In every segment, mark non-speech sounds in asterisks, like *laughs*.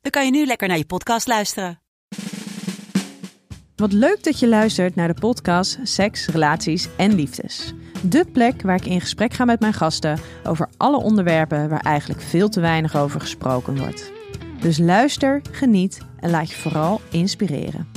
dan kan je nu lekker naar je podcast luisteren. Wat leuk dat je luistert naar de podcast Seks, Relaties en Liefdes. De plek waar ik in gesprek ga met mijn gasten over alle onderwerpen waar eigenlijk veel te weinig over gesproken wordt. Dus luister, geniet en laat je vooral inspireren.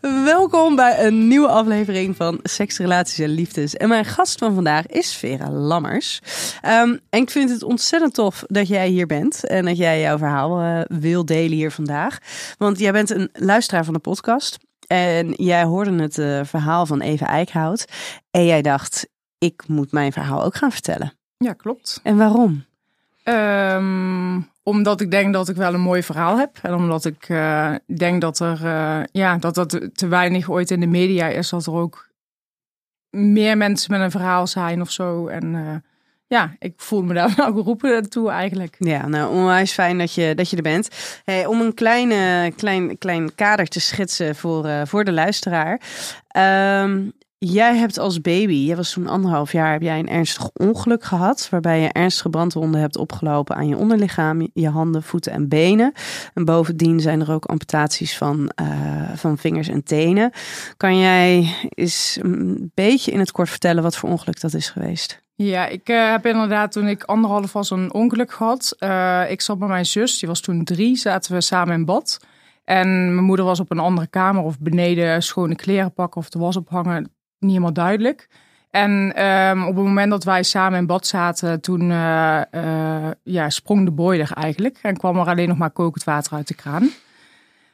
Welkom bij een nieuwe aflevering van Seks, Relaties en Liefdes. En mijn gast van vandaag is Vera Lammers. Ehm, en ik vind het ontzettend tof dat jij hier bent en dat jij jouw verhaal uh, wil delen hier vandaag. Want jij bent een luisteraar van de podcast. En jij hoorde het uh, verhaal van Eva Eickhout. En jij dacht, ik moet mijn verhaal ook gaan vertellen. Ja, klopt. En waarom? Um, omdat ik denk dat ik wel een mooi verhaal heb. En omdat ik uh, denk dat er uh, ja, dat dat te weinig ooit in de media is. Dat er ook meer mensen met een verhaal zijn of zo. En uh, ja, ik voel me daar *laughs* wel geroepen toe eigenlijk. Ja, nou onwijs fijn dat je, dat je er bent. Hey, om een kleine, klein, klein kader te schetsen voor, voor de luisteraar. Um, Jij hebt als baby, jij was toen anderhalf jaar, heb jij een ernstig ongeluk gehad. Waarbij je ernstige brandwonden hebt opgelopen aan je onderlichaam, je handen, voeten en benen. En bovendien zijn er ook amputaties van, uh, van vingers en tenen. Kan jij eens een beetje in het kort vertellen wat voor ongeluk dat is geweest? Ja, ik uh, heb inderdaad toen ik anderhalf was een ongeluk gehad. Uh, ik zat met mijn zus, die was toen drie, zaten we samen in bad. En mijn moeder was op een andere kamer of beneden schone kleren pakken of de was ophangen niet helemaal duidelijk. En um, op het moment dat wij samen in bad zaten, toen uh, uh, ja, sprong de boiler eigenlijk. En kwam er alleen nog maar kokend water uit de kraan.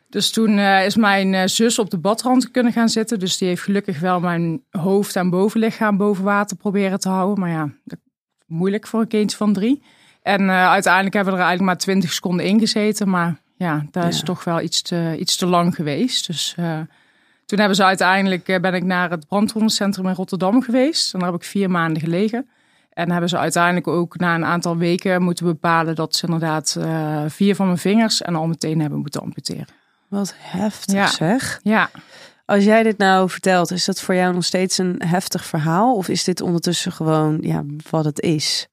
Dus toen uh, is mijn zus op de badrand kunnen gaan zitten. Dus die heeft gelukkig wel mijn hoofd en bovenlichaam boven water proberen te houden. Maar ja, dat moeilijk voor een kindje van drie. En uiteindelijk hebben we er eigenlijk maar twintig seconden in gezeten. Maar ja, dat ja. is toch wel iets te, iets te lang geweest. Dus toen hebben ze uiteindelijk, eh, ben ik naar het brandwondencentrum in Rotterdam geweest. En daar heb ik vier maanden gelegen. En hebben ze uiteindelijk ook na een aantal weken moeten bepalen dat ze inderdaad uh, vier van mijn vingers en al meteen hebben moeten amputeren. Wat heftig ja. zeg. Ja. Als jij dit nou vertelt, is dat voor jou nog steeds een heftig verhaal? Of is dit ondertussen gewoon ja, wat het is?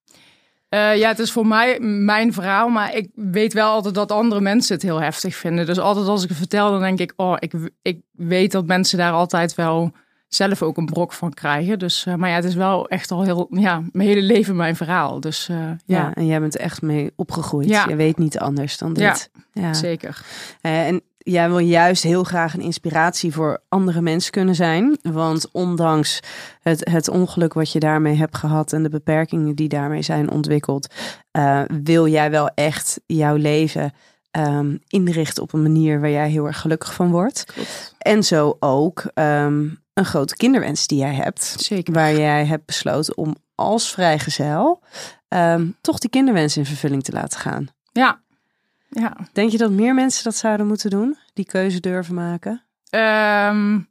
Uh, ja, het is voor mij mijn verhaal, maar ik weet wel altijd dat andere mensen het heel heftig vinden. Dus altijd als ik het vertel, dan denk ik, oh, ik, ik weet dat mensen daar altijd wel zelf ook een brok van krijgen. Dus, uh, maar ja, het is wel echt al heel, ja, mijn hele leven mijn verhaal. Dus uh, ja. ja. En jij bent echt mee opgegroeid. Ja. Je weet niet anders dan dit. Ja, ja. zeker. en jij wil juist heel graag een inspiratie voor andere mensen kunnen zijn. Want ondanks het, het ongeluk wat je daarmee hebt gehad en de beperkingen die daarmee zijn ontwikkeld, uh, wil jij wel echt jouw leven um, inrichten op een manier waar jij heel erg gelukkig van wordt. Klopt. En zo ook um, een grote kinderwens die jij hebt. Zeker. Waar jij hebt besloten om als vrijgezel um, toch die kinderwens in vervulling te laten gaan. Ja, ja. Denk je dat meer mensen dat zouden moeten doen? Die keuze durven maken? Um,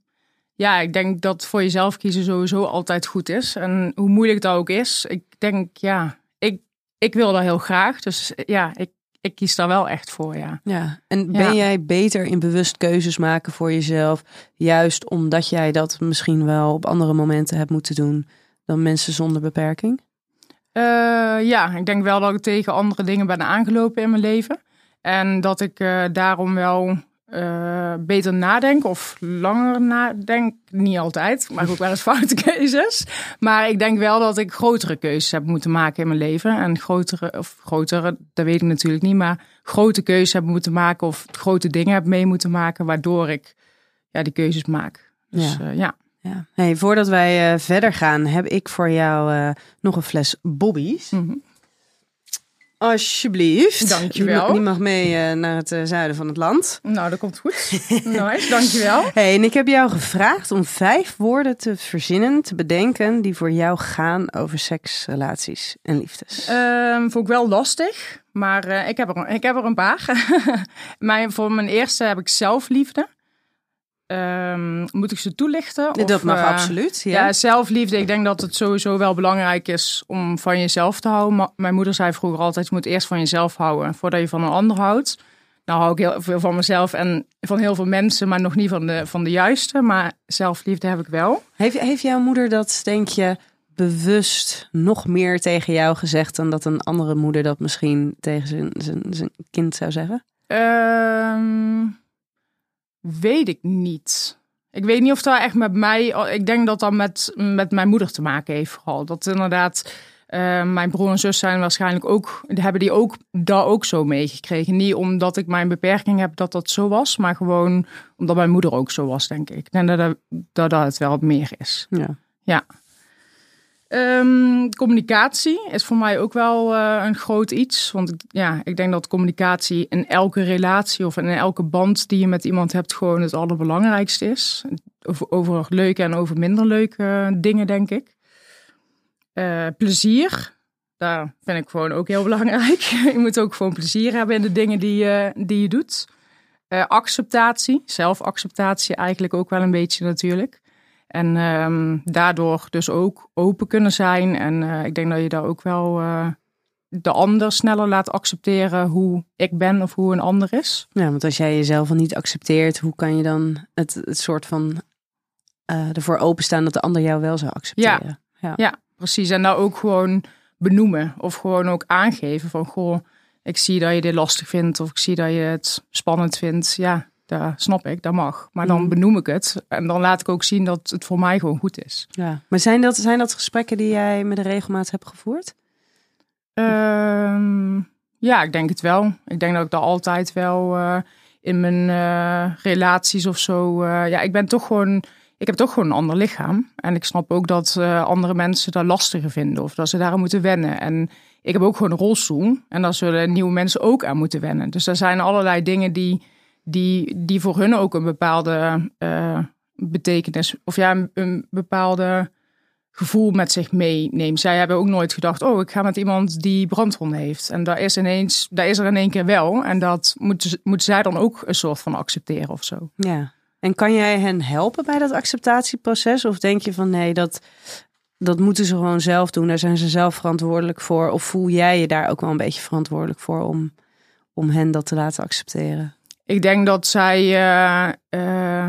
ja, ik denk dat voor jezelf kiezen sowieso altijd goed is. En hoe moeilijk dat ook is. Ik denk, ja, ik, ik wil dat heel graag. Dus ja, ik, ik kies daar wel echt voor, ja. Ja, en ben ja. jij beter in bewust keuzes maken voor jezelf? Juist omdat jij dat misschien wel op andere momenten hebt moeten doen dan mensen zonder beperking? Uh, ja, ik denk wel dat ik tegen andere dingen ben aangelopen in mijn leven. En dat ik uh, daarom wel uh, beter nadenk of langer nadenk. Niet altijd, maar ook wel eens *laughs* foute keuzes. Maar ik denk wel dat ik grotere keuzes heb moeten maken in mijn leven. En grotere, of grotere, dat weet ik natuurlijk niet, maar grote keuzes heb moeten maken of grote dingen heb mee moeten maken, waardoor ik ja, die keuzes maak. Dus ja. Uh, ja. ja. Hey, voordat wij uh, verder gaan, heb ik voor jou nog een fles Bobby's. Mm -hmm. Alsjeblieft. Dankjewel. Die, die mag mee uh, naar het uh, zuiden van het land. Nou, dat komt goed. nice, dankjewel. *laughs* Hey, en ik heb jou gevraagd om vijf woorden te verzinnen, te bedenken, die voor jou gaan over seks, relaties en liefdes. Um, vond ik wel lastig. maar eh, ik, heb er, ik heb er een paar. *laughs* mijn, voor mijn eerste heb ik zelfliefde. Ehm, moet ik ze toelichten? dat Of, mag eh, absoluut. Ja. Ja. zelfliefde. Ik denk dat het sowieso wel belangrijk is om van jezelf te houden. Ma- Mijn moeder zei vroeger altijd, je moet eerst van jezelf houden voordat je van een ander houdt. Nou hou ik heel veel van mezelf en van heel veel mensen, maar nog niet van de, van de juiste. Maar zelfliefde heb ik wel. Heeft, heeft jouw moeder dat, denk je, bewust nog meer tegen jou gezegd dan dat een andere moeder dat misschien tegen zijn, zijn, zijn kind zou zeggen? Ehm, weet ik niet. Ik weet niet of dat echt met mij. Ik denk dat dat met, met mijn moeder te maken heeft, vooral. Dat inderdaad. eh, mijn broer en zus zijn waarschijnlijk ook. Hebben die ook daar ook zo meegekregen. Niet omdat ik mijn beperking heb dat dat zo was, maar gewoon omdat mijn moeder ook zo was, denk ik. Ik denk dat dat, dat, dat het wel meer is. Ja. Ja. Ehm, communicatie is voor mij ook wel eh, een groot iets. Want ik- ja, ik denk dat communicatie in elke relatie of in elke band die je met iemand hebt gewoon het allerbelangrijkste is. Over, over leuke en over minder leuke dingen, denk ik. Eh, plezier, daar vind ik gewoon ook heel belangrijk. *laughs* je moet ook gewoon plezier hebben in de dingen die, je die je doet. Eh, acceptatie, zelfacceptatie eigenlijk ook wel een beetje natuurlijk. En ehm, daardoor dus ook open kunnen zijn. En eh, ik denk dat je daar ook wel eh, de ander sneller laat accepteren hoe ik ben of hoe een ander is. ja, want als jij jezelf al niet accepteert, hoe kan je dan het, het soort van eh, ervoor openstaan dat de ander jou wel zou accepteren? Ja, precies. En daar ook gewoon benoemen of gewoon ook aangeven van goh, ik zie dat je dit lastig vindt of ik zie dat je het spannend vindt. Ja, dat snap ik, dat mag. Maar dan Mhm. benoem ik het en dan laat ik ook zien dat het voor mij gewoon goed is. Ja. Maar zijn dat, zijn dat gesprekken die jij met de regelmaat hebt gevoerd? Ehm, ja, ik denk het wel. Ik denk dat ik daar altijd wel eh, in mijn eh, relaties of zo. eh, ja, ik ben toch gewoon. Ik heb toch gewoon een ander lichaam. En ik snap ook dat andere mensen dat lastiger vinden of dat ze daaraan moeten wennen. En ik heb ook gewoon een rolstoel. En daar zullen nieuwe mensen ook aan moeten wennen. Dus er zijn allerlei dingen die, die, die voor hun ook een bepaalde eh, betekenis. Of ja, een, bepaalde gevoel met zich meeneemt. Zij hebben ook nooit gedacht, oh, ik ga met iemand die brandwonden heeft. En daar is ineens, daar is er in één keer wel. En dat moeten, moeten zij dan ook een soort van accepteren of zo. Ja. En kan jij hen helpen bij dat acceptatieproces? Of denk je van nee, dat, dat moeten ze gewoon zelf doen. Daar zijn ze zelf verantwoordelijk voor. Of voel jij je daar ook wel een beetje verantwoordelijk voor om, om hen dat te laten accepteren? Ik denk dat zij, eh,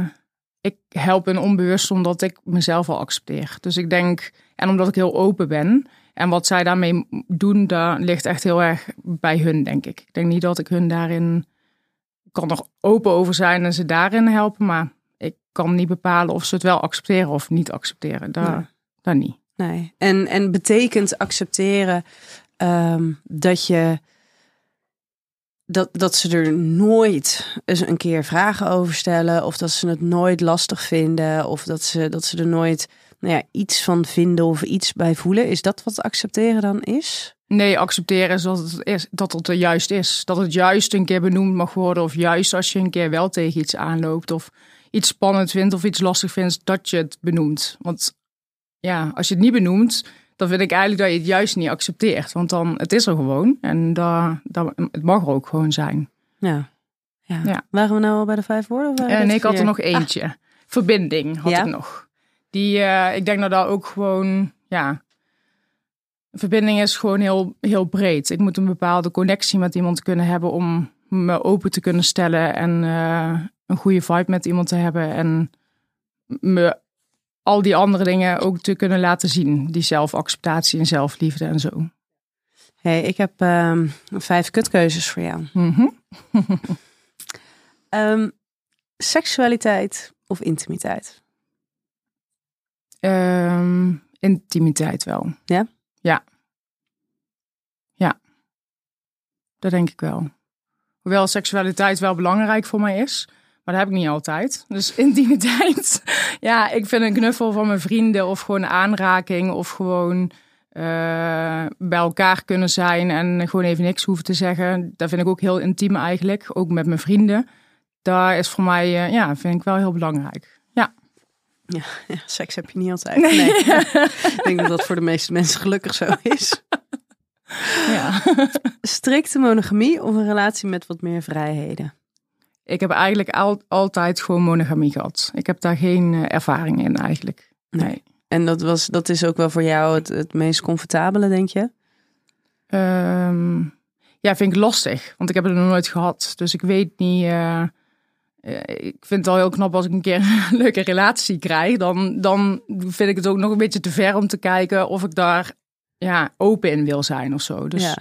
ik help hun onbewust omdat ik mezelf al accepteer. Dus ik denk, en omdat ik heel open ben. En wat zij daarmee doen, daar ligt echt heel erg bij hun, denk ik. Ik denk niet dat ik hun daarin, ik kan er open over zijn en ze daarin helpen. Maar ik kan niet bepalen of ze het wel accepteren of niet accepteren. Daar, Nee. daar niet. Nee. En, en betekent accepteren ehm, dat je dat, dat ze er nooit eens een keer vragen over stellen, of dat ze het nooit lastig vinden, of dat ze, dat ze er nooit nou ja, iets van vinden of iets bij voelen. Is dat wat accepteren dan is? Nee, accepteren is dat het, is, dat het er juist is. Dat het juist een keer benoemd mag worden. Of juist als je een keer wel tegen iets aanloopt. Of iets spannend vindt of iets lastig vindt, dat je het benoemt. Want ja, als je het niet benoemt, dan vind ik eigenlijk dat je het juist niet accepteert. Want dan, het is er gewoon. En daar, daar, het mag er ook gewoon zijn. Ja. ja. Ja. Waren we nou al bij de vijf woorden? Of En ik had er nog eentje. Verbinding had Ja? ik nog. Die, eh, ik denk dat dat ook gewoon, ja... Verbinding is gewoon heel, heel breed. Ik moet een bepaalde connectie met iemand kunnen hebben om me open te kunnen stellen en eh, een goede vibe met iemand te hebben en me al die andere dingen ook te kunnen laten zien. Die zelfacceptatie en zelfliefde en zo. Hey, ik heb ehm, vijf kutkeuzes voor jou. Mhm. *laughs* Ehm, seksualiteit of intimiteit? Ehm, intimiteit wel. Ja? Ja. Ja. Dat denk ik wel. Hoewel seksualiteit wel belangrijk voor mij is. Maar dat heb ik niet altijd. Dus intimiteit. *laughs* ja, ik vind een knuffel van mijn vrienden of gewoon aanraking. Of gewoon eh, bij elkaar kunnen zijn en gewoon even niks hoeven te zeggen. Dat vind ik ook heel intiem eigenlijk. Ook met mijn vrienden. Daar is voor mij, eh, ja, vind ik wel heel belangrijk. Ja. Ja, seks heb je niet altijd. Nee. *laughs* ik denk dat dat voor de meeste mensen gelukkig zo is. ja. Strikte monogamie of een relatie met wat meer vrijheden? Ik heb eigenlijk al, altijd gewoon monogamie gehad. Ik heb daar geen uh, ervaring in eigenlijk. Nee. En dat, was, dat is ook wel voor jou het, het meest comfortabele, denk je? Um, ja, vind ik lastig. Want ik heb het nog nooit gehad. Dus ik weet niet... Uh, ik vind het al heel knap als ik een keer *laughs* een leuke relatie krijg. Dan, dan vind ik het ook nog een beetje te ver om te kijken of ik daar ja, open in wil zijn of zo. Dus ja.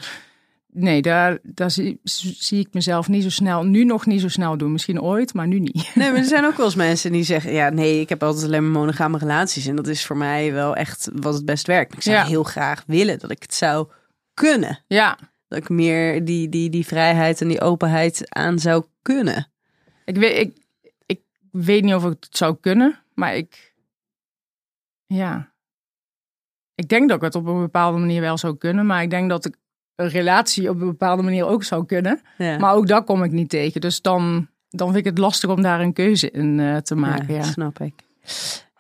Nee, daar, daar zie, zie, ik mezelf niet zo snel, nu nog niet zo snel doen. Misschien ooit, maar nu niet. Nee, maar er zijn ook wel eens *laughs* mensen die zeggen, ja nee, ik heb altijd alleen maar monogame relaties. En dat is voor mij wel echt wat het best werkt. Ik zou ja. heel graag willen dat ik het zou kunnen. Ja. Dat ik meer die, die, die vrijheid en die openheid aan zou kunnen. Ik weet, ik, ik weet niet of ik het zou kunnen, maar ik. Ja. Ik denk dat ik het op een bepaalde manier wel zou kunnen, maar ik denk dat ik een relatie op een bepaalde manier ook zou kunnen. Ja. Maar ook dat kom ik niet tegen. Dus dan, dan vind ik het lastig om daar een keuze in uh, te maken. Ja, ja, snap ik.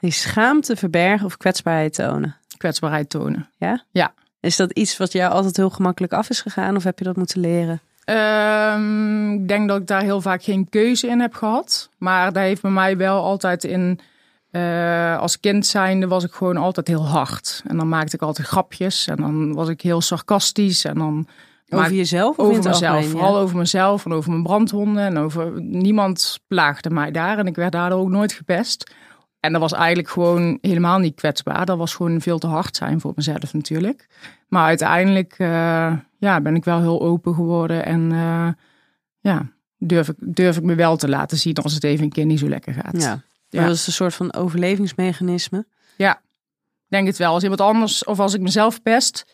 Die schaamte verbergen of kwetsbaarheid tonen? Kwetsbaarheid tonen. Ja? Ja. Is dat iets wat jou altijd heel gemakkelijk af is gegaan of heb je dat moeten leren? Um, ik denk dat ik daar heel vaak geen keuze in heb gehad. Maar daar heeft bij mij wel altijd in. Uh, als kind zijnde was ik gewoon altijd heel hard. En dan maakte ik altijd grapjes. En dan was ik heel sarcastisch. En dan over jezelf? Of over mezelf. Vooral over mezelf en over mijn brandwonden. En over niemand plaagde mij daar. En ik werd daardoor ook nooit gepest. En dat was eigenlijk gewoon helemaal niet kwetsbaar. Dat was gewoon veel te hard zijn voor mezelf natuurlijk. Maar uiteindelijk uh, ja, ben ik wel heel open geworden. En uh, ja, durf ik, durf ik me wel te laten zien als het even een keer niet zo lekker gaat. Ja, ja. dat is een soort van overlevingsmechanisme. Ja, denk het wel. Als iemand anders, of als ik mezelf pest,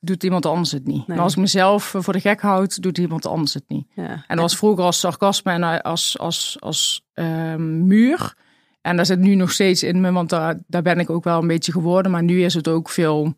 doet iemand anders het niet. Nee. Maar als ik mezelf voor de gek houd, doet iemand anders het niet. Ja. En dat was vroeger als sarcasme en als, als, als uh, muur. En daar zit nu nog steeds in me, want daar, daar ben ik ook wel een beetje geworden. Maar nu is het ook veel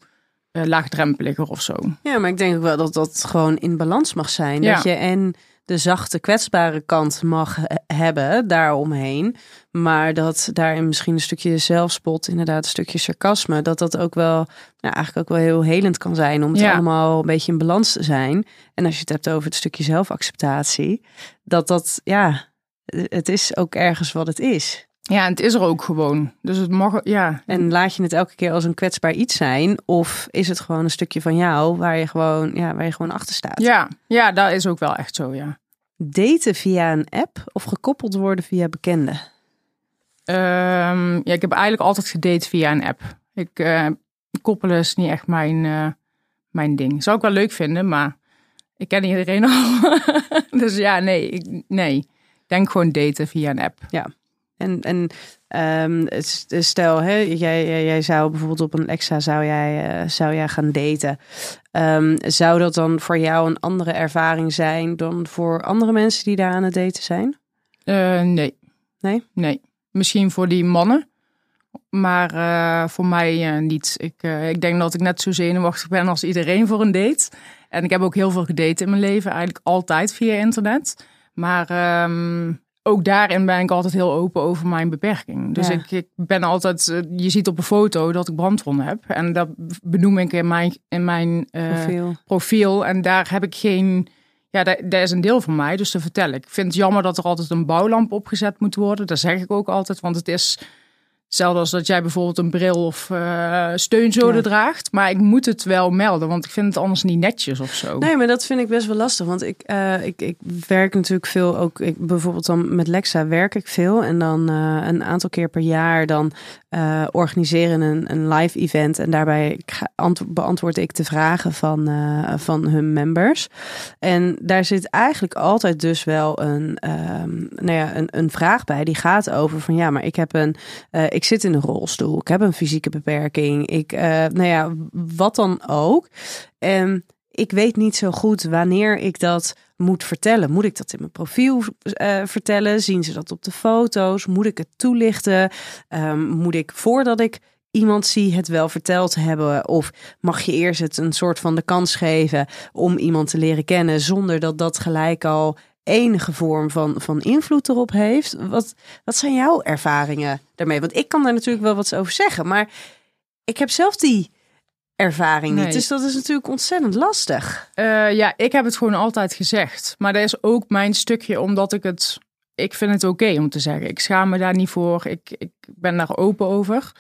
uh, laagdrempeliger of zo. Ja, maar ik denk ook wel dat dat gewoon in balans mag zijn. Ja. Dat je en de zachte, kwetsbare kant mag hebben daaromheen. Maar dat daarin misschien een stukje zelfspot, inderdaad een stukje sarcasme, dat dat ook wel, nou, eigenlijk ook wel heel helend kan zijn om het ja. allemaal een beetje in balans te zijn. En als je het hebt over het stukje zelfacceptatie, dat dat, ja, het is ook ergens wat het is. Ja, en het is er ook gewoon. Dus het mag, ja. En laat je het elke keer als een kwetsbaar iets zijn? Of is het gewoon een stukje van jou waar je gewoon, ja, waar je gewoon achter staat? Ja, ja, dat is ook wel echt zo, ja. Daten via een app of gekoppeld worden via bekenden? Um, ja, ik heb eigenlijk altijd gedate via een app. Ik uh, koppelen is niet echt mijn, uh, mijn ding. Zou ik wel leuk vinden, maar ik ken iedereen *laughs* al. dus ja, nee, ik, nee. Denk gewoon daten via een app. Ja, en, en um, stel, hè, jij, jij zou bijvoorbeeld op een Alexa zou jij, uh, zou jij gaan daten. Um, zou dat dan voor jou een andere ervaring zijn dan voor andere mensen die daar aan het daten zijn? Uh, nee. Nee? Nee. Misschien voor die mannen. Maar uh, voor mij niet. Ik, ik denk dat ik net zo zenuwachtig ben als iedereen voor een date. En ik heb ook heel veel gedate in mijn leven. Eigenlijk altijd via internet. Maar um, ook daarin ben ik altijd heel open over mijn beperking. Dus ik, ik, ben altijd, eh, je ziet op een foto dat ik brandwonden heb. En dat benoem ik in mijn, in mijn uh, profiel. profiel. En daar heb ik geen, ja, dat, dat is een deel van mij, dus dat vertel ik. Ik vind het jammer dat er altijd een bouwlamp opgezet moet worden. Dat zeg ik ook altijd, want het is Hetzelfde als dat jij bijvoorbeeld een bril of uh, steunzoden ja. draagt. Maar ik moet het wel melden, want ik vind het anders niet netjes of zo. Nee, maar dat vind ik best wel lastig. Want ik, uh, ik, ik werk natuurlijk veel ook. Ik, bijvoorbeeld dan met Lexa werk ik veel. En dan uh, een aantal keer per jaar dan organiseren een, een live event. En daarbij beantwoord ik de vragen van, van hun members. En daar zit eigenlijk altijd dus wel een, um, nou ja, een, een vraag bij. Die gaat over van ja, maar ik heb een ik zit in een rolstoel, ik heb een fysieke beperking, ik, uh, nou ja, wat dan ook. En ik weet niet zo goed wanneer ik dat moet vertellen. Moet ik dat in mijn profiel uh, vertellen? Zien ze dat op de foto's? Moet ik het toelichten? Um, moet ik voordat ik iemand zie het wel verteld hebben? Of mag je eerst het een soort van de kans geven om iemand te leren kennen zonder dat dat gelijk al enige vorm van, van invloed erop heeft. Wat, wat zijn jouw ervaringen daarmee? Want ik kan daar natuurlijk wel wat over zeggen, maar ik heb zelf die ervaring niet. Nee. Dus dat is natuurlijk ontzettend lastig. Eh, ja, ik heb het gewoon altijd gezegd. Maar dat is ook mijn stukje, omdat ik het... Ik vind het oké om te zeggen. Ik schaam me daar niet voor. Ik, ik ben daar open over.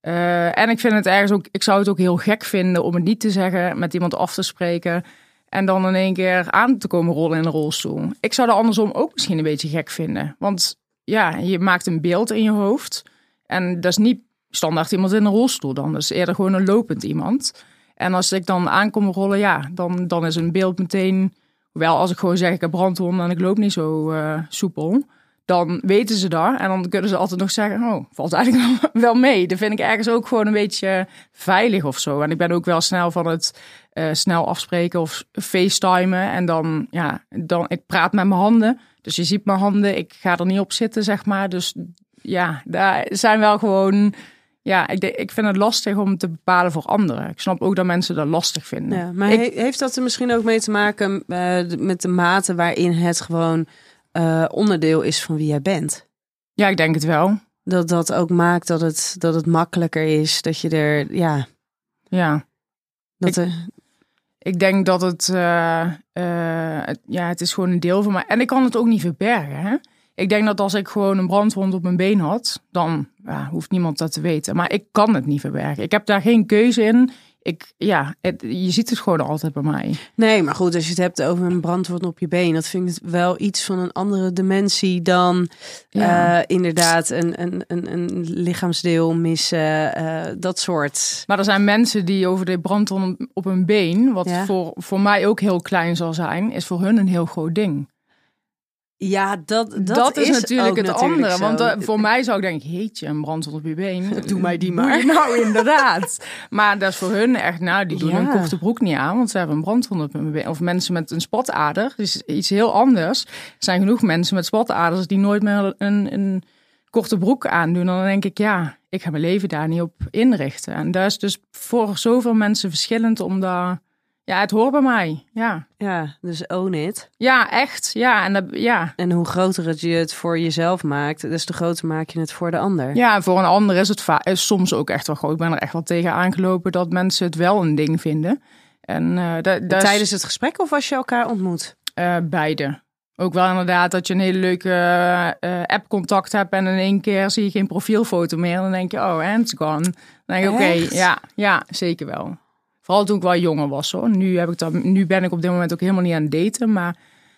Eh, en ik vind het ergens ook... Ik zou het ook heel gek vinden om het niet te zeggen, met iemand af te spreken... en dan in één keer aan te komen rollen in een rolstoel. Ik zou dat andersom ook misschien een beetje gek vinden. Want ja, je maakt een beeld in je hoofd... en dat is niet standaard iemand in een rolstoel dan. Is eerder gewoon een lopend iemand... En als ik dan aankom rollen, ja, dan, dan is een beeld meteen... Hoewel, als ik gewoon zeg, ik heb brandwonden en ik loop niet zo eh, soepel... dan weten ze daar. En dan kunnen ze altijd nog zeggen, oh, valt eigenlijk *laughs* wel- wel mee. Dat vind ik ergens ook gewoon een beetje veilig of zo. En ik ben ook wel snel van het eh, snel afspreken of facetimen. En dan, ja, dan, ik praat met mijn handen. Dus je ziet mijn handen, ik ga er niet op zitten, zeg maar. Dus ja, daar zijn wel gewoon... Ja, ik, ik vind het lastig om te bepalen voor anderen. Ik snap ook dat mensen dat lastig vinden. Ja, maar Ik- heeft dat er misschien ook mee te maken eh, met de mate waarin het gewoon eh, onderdeel is van wie jij bent? Ja, ik denk het wel. Dat dat ook maakt dat het, dat het makkelijker is, dat je er, ja, Ja, dat Ik- er, ik denk dat het, eh, het- ja, het is gewoon een deel van mij. En ik kan het ook niet verbergen. Hè? Ik denk dat als ik gewoon een brandwond op mijn been had, dan ja, hoeft niemand dat te weten. Maar ik kan het niet verbergen. Ik heb daar geen keuze in. Ik, ja, het- je ziet het gewoon altijd bij mij. Nee, maar goed, als je het hebt over een brandwond op je been, dat vind ik wel iets van een andere dimensie dan Ja. eh, inderdaad een, een, een, een lichaamsdeel missen, eh, dat soort. Maar er zijn mensen die over de brandwond op hun been, wat Ja. voor, voor mij ook heel klein zal zijn, is voor hun een heel groot ding. Ja, dat, dat, Dat, is, natuurlijk het natuurlijk andere. zo. Want eh, voor mij zou ik denken, heetje, een brandwond op je been. *laughs* Doe mij die maar. Nou, inderdaad. maar dat is voor hun echt, nou, die doen Ja. een korte broek niet aan, want ze hebben een brandwond op hun been. Of mensen met een spatader, dus iets heel anders. Er zijn genoeg mensen met spataders die nooit meer een, een korte broek aandoen. En dan denk ik, ja, ik ga mijn leven daar niet op inrichten. En dat is dus voor zoveel mensen verschillend, omdat, ja, het hoort bij mij. Ja, Ja, dus own it. ja echt. Ja, en dat, ja. En hoe groter het je het voor jezelf maakt, des te groter maak je het voor de ander. Ja, en voor een ander is het is soms ook echt wel groot. Ik ben er echt wel tegen aangelopen dat mensen het wel een ding vinden. En eh dat, dat is, Tijdens het gesprek of als je elkaar ontmoet? eh, beide. Ook wel inderdaad dat je een hele leuke eh, app-contact hebt en in één keer zie je geen profielfoto meer. En dan denk je, oh, and it's gone. Dan denk oké, ja, ja, zeker wel. Vooral toen ik wel jonger was hoor. Nu, heb ik dat, nu ben ik op dit moment ook helemaal niet aan het daten, maar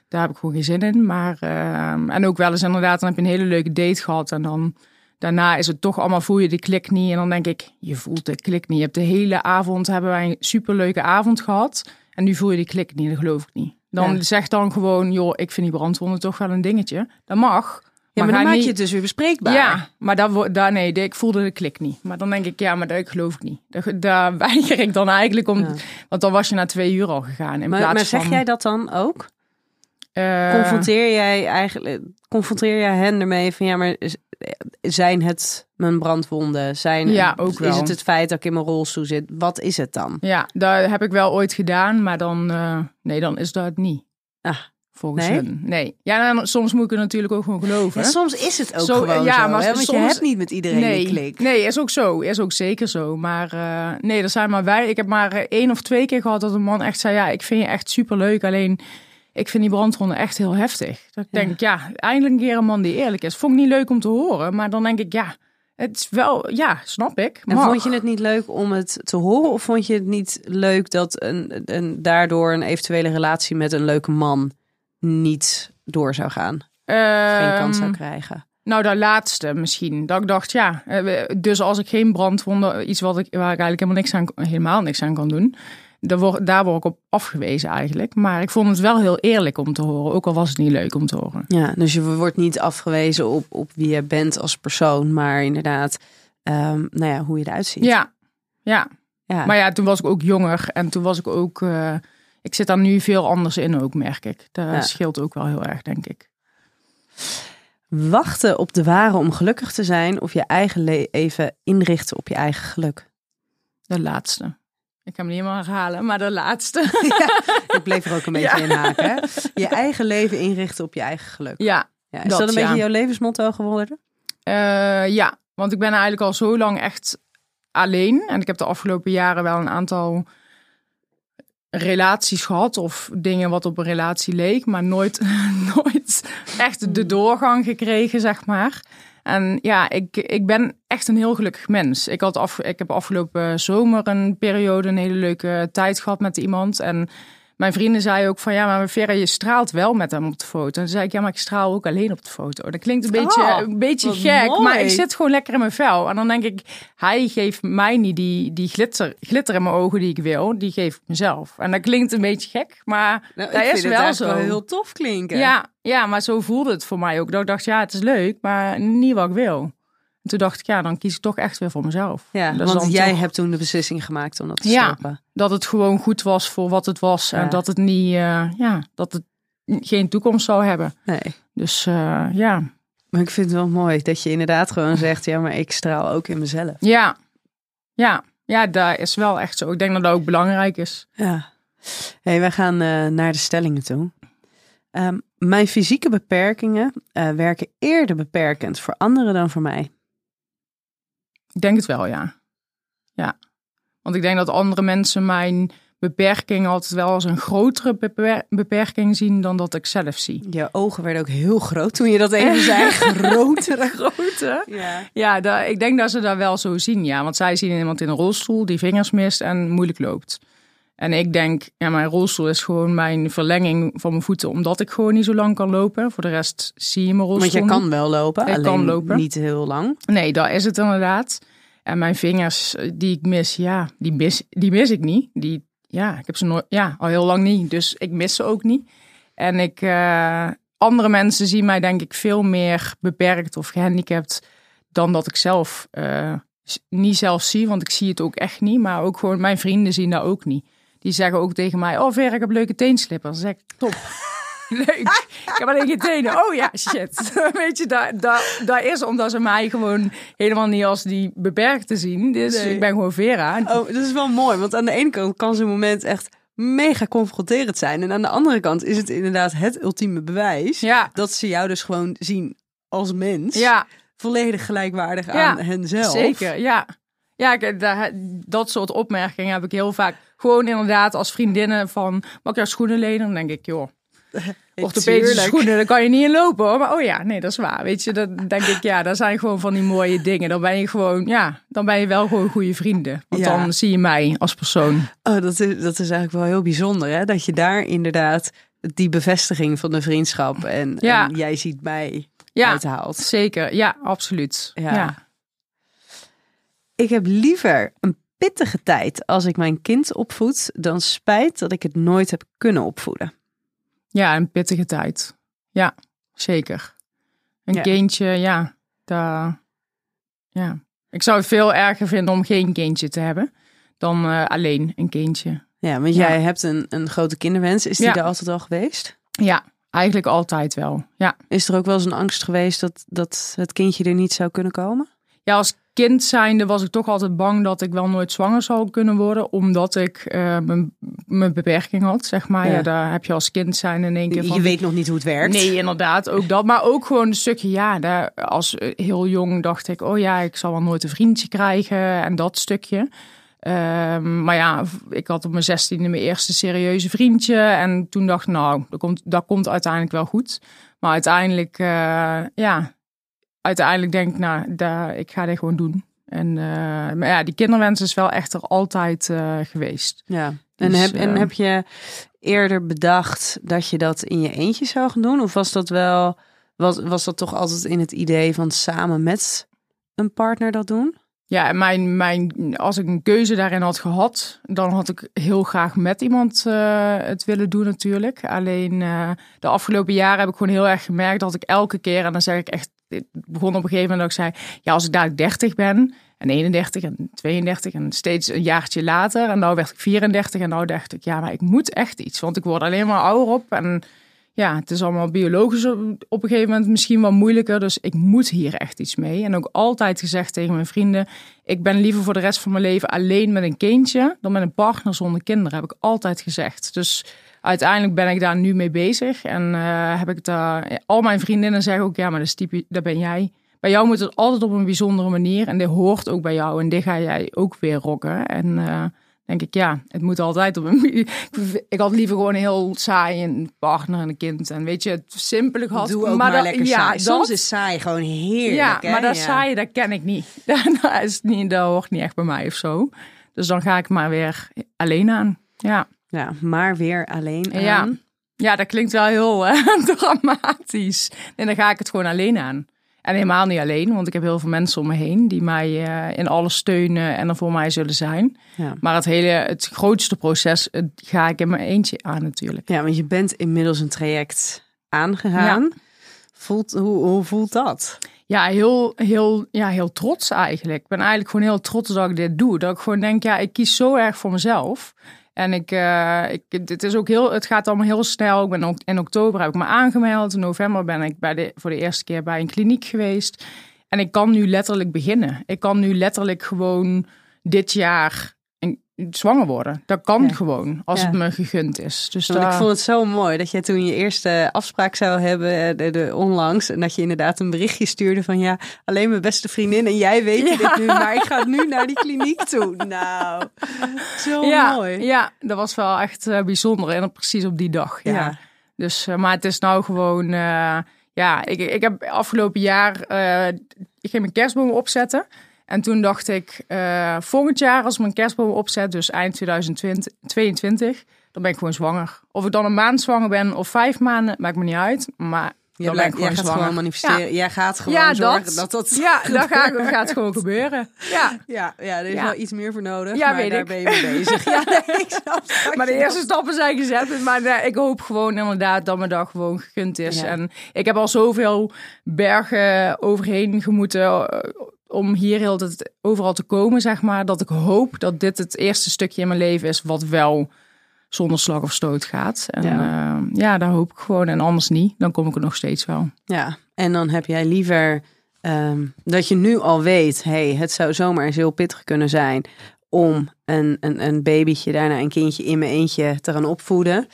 daar heb ik gewoon geen zin in. Maar, ehm, en ook wel eens inderdaad, dan heb je een hele leuke date gehad en dan daarna is het toch allemaal, voel je de klik niet. En dan denk ik, je voelt de klik niet. Je hebt de hele avond, hebben wij een superleuke avond gehad. En nu voel je die klik niet, dat geloof ik niet. Dan Ja. zeg dan gewoon, joh, ik vind die brandwonden toch wel een dingetje. Dat mag. Ja, maar, dan maak je het dus weer bespreekbaar. Ja, maar daar, wo- daar, nee, ik voelde de klik niet. Maar dan denk ik, ja, maar dat geloof ik niet. Daar, daar *laughs* weiger ik dan eigenlijk om. Ja. Want dan was je na twee uur al gegaan. In Maar, plaats maar zeg van, jij dat dan ook? eh, Confronteer jij eigenlijk, confronteer jij hen ermee van ja, maar zijn het mijn brandwonden? Zijn, Ja, ook wel. Is het het feit dat ik in mijn rolstoel zit? Wat is het dan? Ja, dat heb ik wel ooit gedaan, maar dan, eh, nee, dan is dat niet. Ah, Volgens nee? hun. Nee. Ja, dan, soms moet ik het natuurlijk ook gewoon geloven. Ja, soms is het ook Zo, gewoon ja, zo, maar hè? want je soms- hebt niet met iedereen nee, een klik. Nee, is ook zo. Is ook zeker zo. Maar eh, nee, er zijn maar wij. Ik heb maar eh, één of twee keer gehad dat een man echt zei: Ja, ik vind je echt superleuk. Alleen ik vind die brandwonden echt heel heftig. Dat ik Ja. denk, ja, eindelijk een keer een man die eerlijk is. Vond ik niet leuk om te horen. Maar dan denk ik, ja, het is wel, ja, snap ik. En mag. vond je het niet leuk om het te horen? Of vond je het niet leuk dat een, een, daardoor een eventuele relatie met een leuke man niet door zou gaan? Geen kans zou Ehm, krijgen? Nou, dat laatste misschien. Dat ik dacht, ja, eh, dus als ik geen brandwonden, iets wat ik, waar ik eigenlijk helemaal niks aan, helemaal niks aan kan doen, daar word, daar word ik op afgewezen eigenlijk. Maar ik vond het wel heel eerlijk om te horen, ook al was het niet leuk om te horen. Ja, dus je wordt niet afgewezen op, op wie je bent als persoon, maar inderdaad, ehm, nou ja, hoe je eruit ziet. Ja, ja. ja. Maar ja, toen was ik ook jonger en toen was ik ook, eh, ik zit daar nu veel anders in ook, merk ik. Dat Ja. scheelt ook wel heel erg, denk ik. Wachten op de ware om gelukkig te zijn of je eigen leven inrichten op je eigen geluk. De laatste. Ik ga hem niet helemaal herhalen, maar de laatste. *laughs* Ik bleef er ook een beetje Ja. in haken. Hè? Je eigen leven inrichten op je eigen geluk. ja, Ja, is dat, dat, een beetje jouw levensmotto geworden? Eh, ja, want ik ben eigenlijk al zo lang echt alleen. En ik heb de afgelopen jaren wel een aantal relaties gehad of dingen wat op een relatie leek, maar nooit, *laughs* nooit echt de doorgang gekregen, zeg maar. En ja, ik, ik ben echt een heel gelukkig mens. Ik, had af, ik heb afgelopen zomer een periode, een hele leuke tijd gehad met iemand. En mijn vrienden zeiden ook van ja, maar Vera, je straalt wel met hem op de foto. En toen zei ik ja, maar ik straal ook alleen op de foto. Dat klinkt een beetje, Oh, een beetje gek, mooi. maar ik zit gewoon lekker in mijn vel. En dan denk ik, hij geeft mij niet die, die glitter, glitter in mijn ogen die ik wil. Die geef ik mezelf. En dat klinkt een beetje gek, maar Nou, dat ik is wel zo. wel heel tof klinken. Ja, ja, maar zo voelde het voor mij ook. Dat ik dacht, ja, het is leuk, maar niet wat ik wil. En toen dacht ik, ja, dan kies ik toch echt weer voor mezelf. Ja, Dat want jij toch- hebt toen de beslissing gemaakt om dat te Ja. stoppen. dat het gewoon goed was voor wat het was. Ja. En dat het niet, eh, ja, dat het geen toekomst zou hebben. Nee. Dus eh, ja, Maar ik vind het wel mooi dat je inderdaad gewoon zegt, ja, maar ik straal ook in mezelf. ja, ja, ja, dat is wel echt zo. Ik denk dat dat ook belangrijk is. Ja. Hey, wij gaan eh, naar de stellingen toe. Ehm, mijn fysieke beperkingen werken eerder beperkend voor anderen dan voor mij. Ik denk het wel, ja. Ja, want ik denk dat andere mensen mijn beperking altijd wel als een grotere beper- beperking zien dan dat ik zelf zie. Je ogen werden ook heel groot toen je dat even zei. *laughs* Grotere. Grote? Ja. Ja, ik denk dat ze dat wel zo zien, ja. Want zij zien iemand in een rolstoel die vingers mist en moeilijk loopt. En ik denk, ja, mijn rolstoel is gewoon mijn verlenging van mijn voeten, omdat ik gewoon niet zo lang kan lopen. Voor de rest zie je mijn rolstoel Want je kan wel lopen, Ik alleen kan lopen. niet heel lang. Nee, dat is het inderdaad. En mijn vingers eh, die ik mis, ja, die mis, die mis ik niet. Die, ja, ik heb ze nooit, ja, al heel lang niet. Dus ik mis ze ook niet. En ik, eh, andere mensen zien mij denk ik veel meer beperkt of gehandicapt dan dat ik zelf eh, niet zelf zie. Want ik zie het ook echt niet. Maar ook gewoon mijn vrienden zien dat ook niet. Die zeggen ook tegen mij, oh Vera, ik heb leuke teenslippers. Dan zeg ik, top. *laughs* Leuk. Ik heb alleen geen tenen. Oh ja, shit. *laughs* Weet je, dat, dat, dat is omdat ze mij gewoon helemaal niet als die beperkte zien. Dus Nee. ik ben gewoon Vera. Oh, dat is wel mooi, want aan de ene kant kan zo'n moment echt mega confronterend zijn. En aan de andere kant is het inderdaad het ultieme bewijs Ja, dat ze jou dus gewoon zien als mens. ja Volledig gelijkwaardig Ja, aan henzelf. zeker. Ja, ja dat, soort opmerkingen heb ik heel vaak. Gewoon inderdaad als vriendinnen van, mag ik jouw schoenen lenen? Dan denk ik, joh, *laughs* orthopedische schoenen, daar kan je niet in lopen hoor. Maar oh ja, nee, dat is waar. Weet je, dat denk ik, ja, dat zijn gewoon van die mooie dingen. Dan ben je gewoon, ja, dan ben je wel gewoon goede vrienden. Want Ja. dan zie je mij als persoon. Oh, dat is, dat is eigenlijk wel heel bijzonder, hè? Dat je daar inderdaad die bevestiging van de vriendschap en, Ja. en jij ziet mij Ja, uithaalt. zeker. Ja, absoluut. Ja. Ja. Ik heb liever een pittige tijd als ik mijn kind opvoed dan spijt dat ik het nooit heb kunnen opvoeden. Ja, een pittige tijd. Ja, zeker. Een Ja. kindje, ja, daar, ja. Ik zou het veel erger vinden om geen kindje te hebben dan eh, alleen een kindje. Ja, want Ja. jij hebt een, een grote kinderwens. Is die Ja. er altijd al geweest? Ja, eigenlijk altijd wel. Ja. Is er ook wel eens een angst geweest dat, dat het kindje er niet zou kunnen komen? Ja, als kind zijnde was ik toch altijd bang dat ik wel nooit zwanger zou kunnen worden, omdat ik eh, mijn, mijn beperking had, zeg maar. Ja. Ja. daar heb je als kind zijn in één keer van. Je weet nog niet hoe het werkt. Nee, inderdaad, ook dat. Maar ook gewoon een stukje, ja, daar, als eh, heel jong dacht ik, oh ja, ik zal wel nooit een vriendje krijgen en dat stukje. Ehm, maar ja, ik had op mijn zestiende mijn eerste serieuze vriendje. En toen dacht ik, nou, dat komt, dat komt uiteindelijk wel goed. Maar uiteindelijk, eh, ja, uiteindelijk denk ik, nou, daar, ik ga dit gewoon doen. En, eh, maar ja, die kinderwens is wel echt er altijd eh, geweest. Ja. En, Dus, heb, en eh, heb je eerder bedacht dat je dat in je eentje zou gaan doen? Of was dat wel, was, was dat toch altijd in het idee van samen met een partner dat doen? Ja, en mijn, mijn, als ik een keuze daarin had gehad, dan had ik heel graag met iemand het willen doen natuurlijk. Alleen de afgelopen jaren heb ik gewoon heel erg gemerkt dat ik elke keer, en dan zeg ik echt, het begon op een gegeven moment dat ik zei, ja als ik daar 30 ben en 31 en 32 en steeds een jaartje later en nou werd ik 34 en nou dacht ik, ja maar ik moet echt iets, want ik word alleen maar ouder op en ja, het is allemaal biologisch op een gegeven moment misschien wel moeilijker. Dus ik moet hier echt iets mee. En ook altijd gezegd tegen mijn vrienden: ik ben liever voor de rest van mijn leven alleen met een kindje dan met een partner zonder kinderen. Heb ik altijd gezegd. Dus uiteindelijk ben ik daar nu mee bezig. En eh, heb ik daar. Al mijn vriendinnen zeggen ook: ja, maar dat, is typisch, dat ben jij. bij jou moet het altijd op een bijzondere manier. En dit hoort ook bij jou. En dit ga jij ook weer rocken. En uh, denk ik, ja, het moet altijd op een... *laughs* Ik had liever gewoon heel saai een partner en een kind. En weet je, het simpele gehad. Doe ook maar, maar lekker ja, saai. Soms is saai gewoon heerlijk. Ja, maar dat ja. saai, dat ken ik niet. *laughs* Dat, is niet. dat hoort niet echt bij mij of zo. Dus dan ga ik maar weer alleen aan. Ja. Ja, maar weer alleen aan. Ja, ja dat klinkt wel heel uh, *laughs* dramatisch. En dan ga ik het gewoon alleen aan. En helemaal niet alleen, want ik heb heel veel mensen om me heen die mij uh, in alles steunen en er voor mij zullen zijn. Ja. Maar het hele, het grootste proces ga ik in mijn eentje aan natuurlijk. Ja, want je bent inmiddels een traject aangegaan. Ja. Voelt, hoe, hoe voelt dat? Ja, heel, heel, ja, heel trots eigenlijk. Ik ben eigenlijk gewoon heel trots dat ik dit doe. Dat ik gewoon denk, ja, ik kies zo erg voor mezelf. En ik, uh, ik, het, is ook heel, het gaat allemaal heel snel. Ik ben ook, in oktober heb ik me aangemeld. In november ben ik bij de, voor de eerste keer bij een kliniek geweest. En ik kan nu letterlijk beginnen. Ik kan nu letterlijk gewoon dit jaar zwanger worden. Dat kan gewoon, als het me gegund is. Dus Ik vond het zo mooi dat je toen je eerste afspraak zou hebben, eh, de, de, onlangs, en dat je inderdaad een berichtje stuurde van ja, alleen mijn beste vriendin en jij weet dit nu, maar ik ga nu naar die kliniek toe. Nou, zo mooi. Ja, dat was wel echt uh, bijzonder en precies op die dag. Ja. Dus, uh, maar het is nou gewoon, ja, ik, ik heb afgelopen jaar, ik ging mijn kerstboom opzetten. En toen dacht ik, uh, volgend jaar als ik mijn kerstboom opzet, dus eind 2022, dan ben ik gewoon zwanger. Of ik dan een maand zwanger ben of vijf maanden, maakt me niet uit. Maar je ben ik gewoon jij gaat gewoon manifesteren. Jij gaat gewoon ja, zorgen dat, dat dat Ja, *laughs* dat gaat, gaat gewoon gebeuren. Ja, ja, ja er is wel iets meer voor nodig. Ja, maar weet daar ik. ben je mee bezig. *laughs* ja, nee, *laughs* maar de eerste stappen zijn gezet. Maar ik hoop gewoon inderdaad dat me dat gewoon gegund is. En ik heb al zoveel bergen overheen gemoeten eh, om hier heel het overal te komen, zeg maar. Dat ik hoop dat dit het eerste stukje in mijn leven is wat wel zonder slag of stoot gaat. En ja, uh, ja daar hoop ik gewoon. En anders niet, dan kom ik er nog steeds wel. Ja, en dan heb jij liever um, dat je nu al weet, hey, het zou zomaar eens heel pittig kunnen zijn om een, een, een babytje, daarna een kindje in mijn eentje te gaan opvoeden.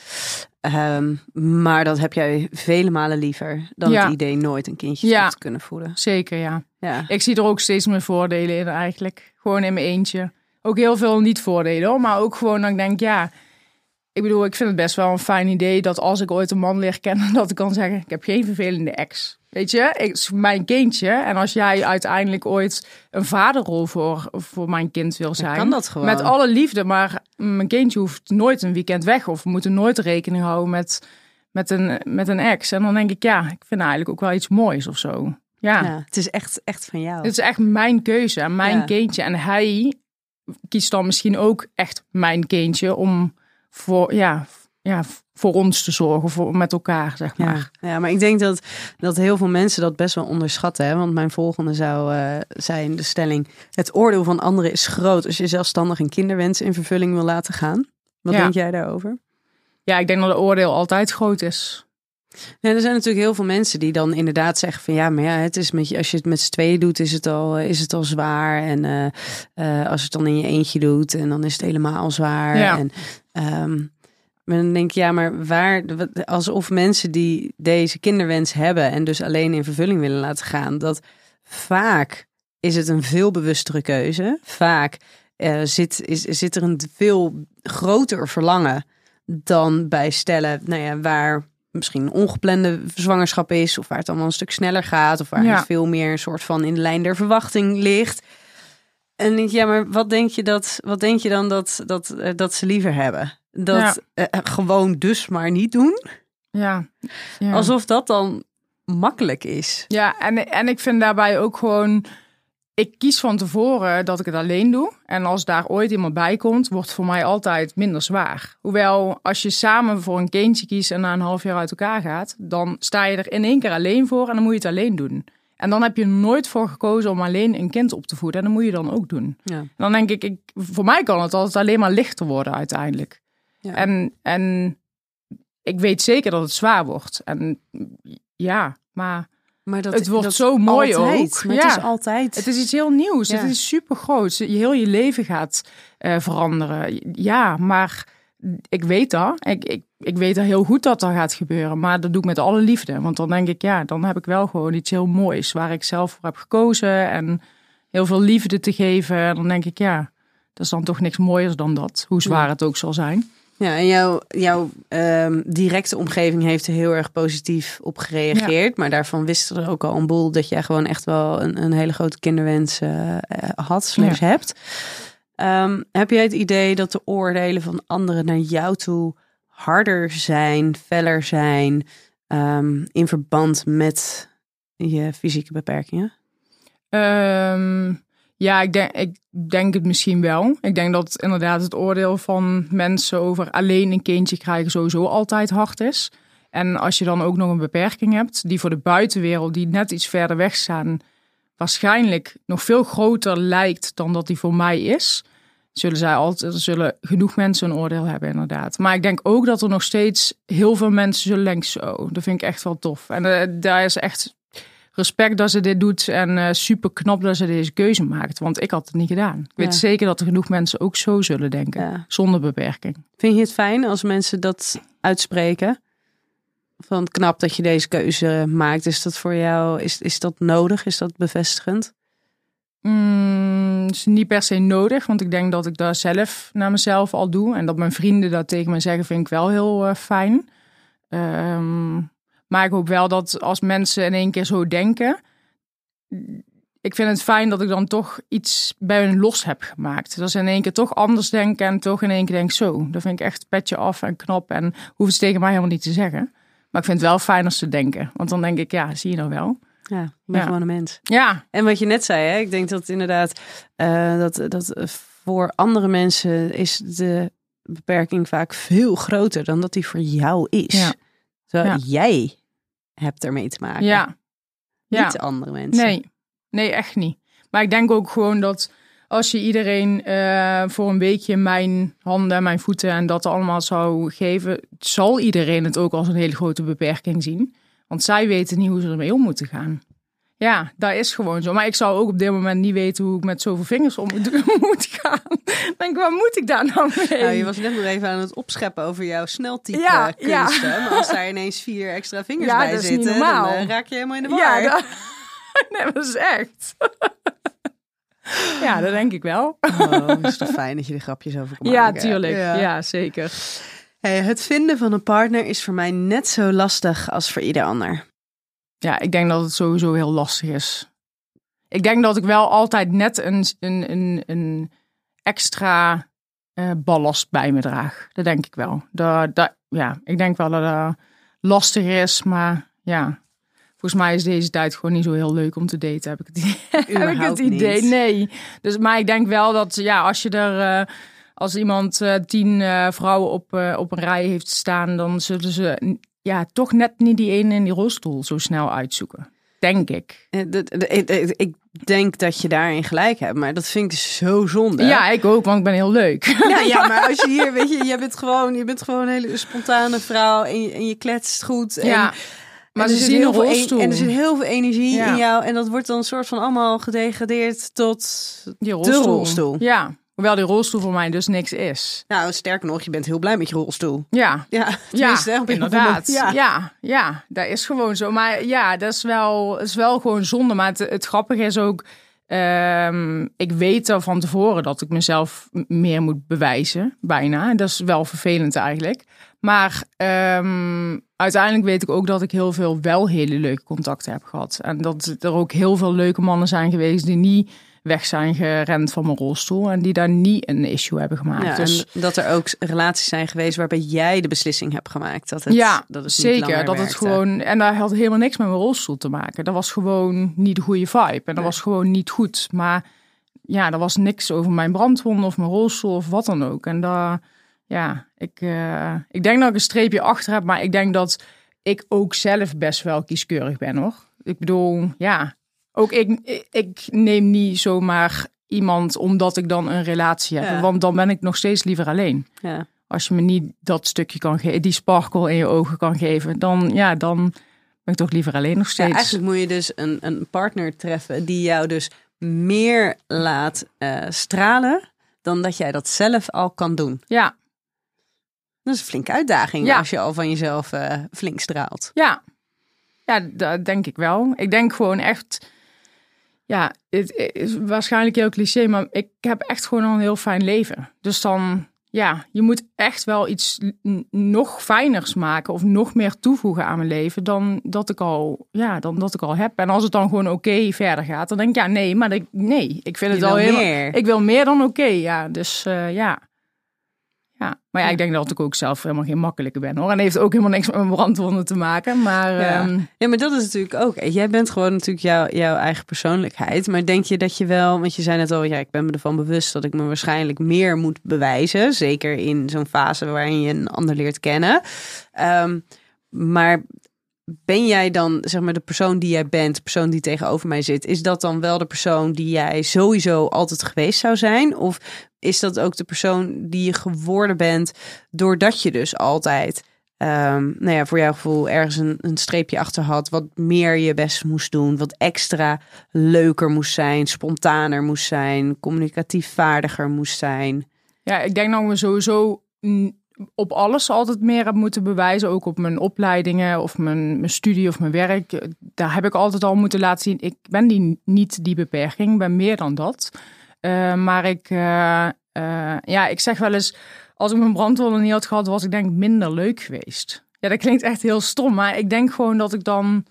Um, maar dat heb jij vele malen liever dan ja. het idee nooit een kindje ja. te kunnen voeden. Zeker, ja. Ja. Ik zie er ook steeds meer voordelen in eigenlijk. Gewoon in mijn eentje. Ook heel veel niet-voordelen, hoor. maar ook gewoon dat ik denk, ja... Ik bedoel, ik vind het best wel een fijn idee dat als ik ooit een man leer kennen, *laughs* dat ik kan zeggen, ik heb geen vervelende ex. Weet je, ik, is mijn kindje. En als jij uiteindelijk ooit een vaderrol voor, voor mijn kind wil zijn. kan dat gewoon. Met alle liefde. Maar mijn kindje hoeft nooit een weekend weg. Of we moeten nooit rekening houden met, met, een, met een ex. En dan denk ik, ja, ik vind eigenlijk ook wel iets moois of zo. Ja. ja het is echt, echt van jou. Het is echt mijn keuze en mijn ja. kindje. En hij kiest dan misschien ook echt mijn kindje om voor, ja, ja, voor ons te zorgen, voor, met elkaar, zeg maar. Ja, ja, maar ik denk dat, dat heel veel mensen dat best wel onderschatten. Hè? Want mijn volgende zou uh, zijn de stelling... het oordeel van anderen is groot als je zelfstandig een kinderwens in vervulling wil laten gaan. Wat denk jij daarover? Ja, ik denk dat het oordeel altijd groot is. Ja, er zijn natuurlijk heel veel mensen die dan inderdaad zeggen van ja, maar ja, het is met je, als je het met z'n tweeën doet, is het al, is het al zwaar. En uh, uh, als je het dan in je eentje doet, en dan is het helemaal zwaar. Ja. En um, maar dan denk ik, ja, maar waar, alsof mensen die deze kinderwens hebben en dus alleen in vervulling willen laten gaan, dat vaak is het een veel bewustere keuze. Vaak uh, zit, is, zit er een veel groter verlangen dan bij stellen, nou ja, waar misschien een ongeplande zwangerschap is, of waar het allemaal een stuk sneller gaat, of waar ja. het veel meer een soort van in de lijn der verwachting ligt. En denk ja, maar wat denk je dat, wat denk je dan dat, dat, uh, dat ze liever hebben? Dat ja. uh, gewoon dus maar niet doen. Ja. ja. Alsof dat dan makkelijk is. Ja, en, en ik vind daarbij ook gewoon. Ik kies van tevoren dat ik het alleen doe. En als daar ooit iemand bij komt, wordt het voor mij altijd minder zwaar. Hoewel, als je samen voor een kindje kiest en na een half jaar uit elkaar gaat, dan sta je er in één keer alleen voor en dan moet je het alleen doen. En dan heb je nooit voor gekozen om alleen een kind op te voeden. En dat moet je dan ook doen. Ja. Dan denk ik, ik, voor mij kan het altijd alleen maar lichter worden uiteindelijk. Ja. En, en ik weet zeker dat het zwaar wordt. En ja, maar, maar dat, het wordt dat zo mooi altijd, ook. Maar ja. het is altijd. Het is iets heel nieuws. Ja. Het is super groot. Heel je leven gaat uh, veranderen. Ja, maar ik weet dat. Ik, ik, ik weet dat heel goed dat dat gaat gebeuren. Maar dat doe ik met alle liefde. Want dan denk ik, ja, dan heb ik wel gewoon iets heel moois waar ik zelf voor heb gekozen. En heel veel liefde te geven. En dan denk ik, ja, dat is dan toch niks mooiers dan dat. Hoe zwaar het ook zal zijn. Ja, en jouw, jouw ehm, directe omgeving heeft er heel erg positief op gereageerd. Maar daarvan wisten er ook al een boel dat jij gewoon echt wel een, een hele grote kinderwens uh, had, slash hebt. Ehm, heb jij het idee dat de oordelen van anderen naar jou toe harder zijn, feller zijn um, in verband met je fysieke beperkingen? Ja, ik denk, ik denk het misschien wel. Ik denk dat inderdaad het oordeel van mensen over alleen een kindje krijgen sowieso altijd hard is. En als je dan ook nog een beperking hebt, die voor de buitenwereld, die net iets verder weg staan, waarschijnlijk nog veel groter lijkt dan dat die voor mij is, zullen zij altijd, zullen genoeg mensen een oordeel hebben, inderdaad. Maar ik denk ook dat er nog steeds heel veel mensen zullen denken, zo, dat vind ik echt wel tof. En uh, daar is echt respect dat ze dit doet en uh, super knap dat ze deze keuze maakt. Want ik had het niet gedaan. Ik weet zeker dat er genoeg mensen ook zo zullen denken, zonder beperking. Vind je het fijn als mensen dat uitspreken? Van knap dat je deze keuze maakt. Is dat voor jou, is, is dat nodig? Is dat bevestigend? Mm, is niet per se nodig, want ik denk dat ik dat zelf naar mezelf al doe. En dat mijn vrienden dat tegen me zeggen, vind ik wel heel uh, fijn. Um, maar ik hoop wel dat als mensen in één keer zo denken. Ik vind het fijn dat ik dan toch iets bij hun los heb gemaakt. Dat ze in één keer toch anders denken en toch in één keer denk zo. Dat vind ik echt petje af en knap en hoeven ze tegen mij helemaal niet te zeggen. Maar ik vind het wel fijn als ze denken. Want dan denk ik, ja, zie je nou wel. Ja, ik ben gewoon een mens. Ja. En wat je net zei, hè, ik denk dat inderdaad uh, dat, dat voor andere mensen is de beperking vaak veel groter dan dat die voor jou is. Ja. Terwijl jij hebt ermee te maken. Ja. ja. Niet andere mensen. Nee. nee, echt niet. Maar ik denk ook gewoon dat als je iedereen uh, voor een weekje mijn handen en mijn voeten en dat allemaal zou geven, zal iedereen het ook als een hele grote beperking zien. Want zij weten niet hoe ze ermee om moeten gaan. Ja, dat is gewoon zo. Maar ik zou ook op dit moment niet weten hoe ik met zoveel vingers om moet *laughs* gaan. denk, waar moet ik daar nou mee? Nou, je was net nog even aan het opscheppen over jouw sneltype ja, kunsten. Ja. Maar als daar ineens vier extra vingers ja, bij zitten, dan uh, raak je helemaal in de war. Ja, dat... *laughs* nee, dat is echt. ja, dat denk ik wel. Oh, het is toch fijn dat je er grapjes over kan maken. Ja, tuurlijk. Ja, ja zeker. Hey, het vinden van een partner is voor mij net zo lastig als voor ieder ander. Ja, ik denk dat het sowieso heel lastig is. Ik denk dat ik wel altijd net een, een, een, een extra uh, ballast bij me draag. Dat denk ik wel. Dat, dat, ja, ik denk wel dat dat lastig is, maar ja. Volgens mij is deze tijd gewoon niet zo heel leuk om te daten, heb ik het, *laughs* heb ik het idee. Niet. Nee. Dus, maar ik denk wel dat, ja, als je er... Uh, als iemand uh, tien vrouwen op, op een rij heeft staan, dan zullen ze ja, toch net niet die ene in die rolstoel zo snel uitzoeken. Denk ik. Ik denk dat je daarin gelijk hebt, maar dat vind ik zo zonde. Ja, ik ook, want ik ben heel leuk. *laughs* Ja, ja maar als je *laughs* hier, weet je, je bent gewoon, je bent gewoon een hele spontane vrouw en je, en je kletst goed. En, ja. Maar ze zien heel veel en er zit heel veel energie in jou en dat wordt dan een soort van allemaal gedegradeerd tot rolstoel. de rolstoel. Ja. Hoewel die rolstoel voor mij dus niks is. Nou, sterker nog, je bent heel blij met je rolstoel. Ja, ja, ja inderdaad. Ja. ja, ja, dat is gewoon zo. Maar ja, dat is wel, is wel gewoon zonde. Maar het, het grappige is ook, um, ik weet al van tevoren dat ik mezelf meer moet bewijzen, bijna. Dat is wel vervelend eigenlijk. Maar um, uiteindelijk weet ik ook dat ik heel veel wel hele leuke contacten heb gehad. En dat er ook heel veel leuke mannen zijn geweest die niet weg zijn gerend van mijn rolstoel en die daar niet een issue hebben gemaakt. Ja, dus en dat er ook relaties zijn geweest waarbij jij de beslissing hebt gemaakt dat het ja, dat het zeker dat het het gewoon en daar had helemaal niks met mijn rolstoel te maken. Dat was gewoon niet de goede vibe en dat nee. was gewoon niet goed. Maar ja, er was niks over mijn brandwonden of mijn rolstoel of wat dan ook. En daar, ja, ik, uh, ik denk dat ik een streepje achter heb, maar ik denk dat ik ook zelf best wel kieskeurig ben hoor. Ik bedoel, ja, ook ik, ik neem niet zomaar iemand omdat ik dan een relatie heb. Ja. Want dan ben ik nog steeds liever alleen. Ja. Als je me niet dat stukje kan geven, die sparkle in je ogen kan geven, dan, ja, dan ben ik toch liever alleen nog steeds. Ja, eigenlijk moet je dus een, een partner treffen die jou dus meer laat uh, stralen dan dat jij dat zelf al kan doen. Ja. Dat is een flinke uitdaging Ja. als je al van jezelf eh, flink straalt. Ja, ja, dat denk ik wel. Ik denk gewoon echt, ja, het is waarschijnlijk heel cliché, maar ik heb echt gewoon al een heel fijn leven. Dus dan, ja, je moet echt wel iets nog fijners maken of nog meer toevoegen aan mijn leven dan dat ik al, ja, dan dat ik al heb. En als het dan gewoon oké verder gaat, dan denk ik, ja, nee, maar ik, nee, ik vind het al wil heel, meer. ik wil meer dan oké, ja. Dus eh, ja. Ja, maar ja, ik denk dat ik ook zelf helemaal geen makkelijke ben hoor. En heeft ook helemaal niks met mijn brandwonden te maken. Maar Ja. ehm, Ja, maar dat is natuurlijk ook. Jij bent gewoon natuurlijk jouw, jouw eigen persoonlijkheid. Maar denk je dat je wel, want je zei net al, ja, ik ben me ervan bewust dat ik me waarschijnlijk meer moet bewijzen. Zeker in zo'n fase waarin je een ander leert kennen. Ehm, maar ben jij dan, zeg maar, de persoon die jij bent, de persoon die tegenover mij zit, is dat dan wel de persoon die jij sowieso altijd geweest zou zijn? Of is dat ook de persoon die je geworden bent doordat je dus altijd ehm, nou ja, voor jouw gevoel ergens een, streepje achter had, wat meer je best moest doen, wat extra leuker moest zijn, spontaner moest zijn, communicatief vaardiger moest zijn. ja, ik denk dat me sowieso op alles altijd meer heb moeten bewijzen. Ook op mijn opleidingen of mijn, mijn studie of mijn werk. Daar heb ik altijd al moeten laten zien. Ik ben die, niet die beperking, ben meer dan dat. Eh, maar ik, eh, eh, ja, ik zeg wel eens, als ik mijn brandwonden niet had gehad, was ik denk minder leuk geweest. Ja, dat klinkt echt heel stom, maar ik denk gewoon dat ik dan,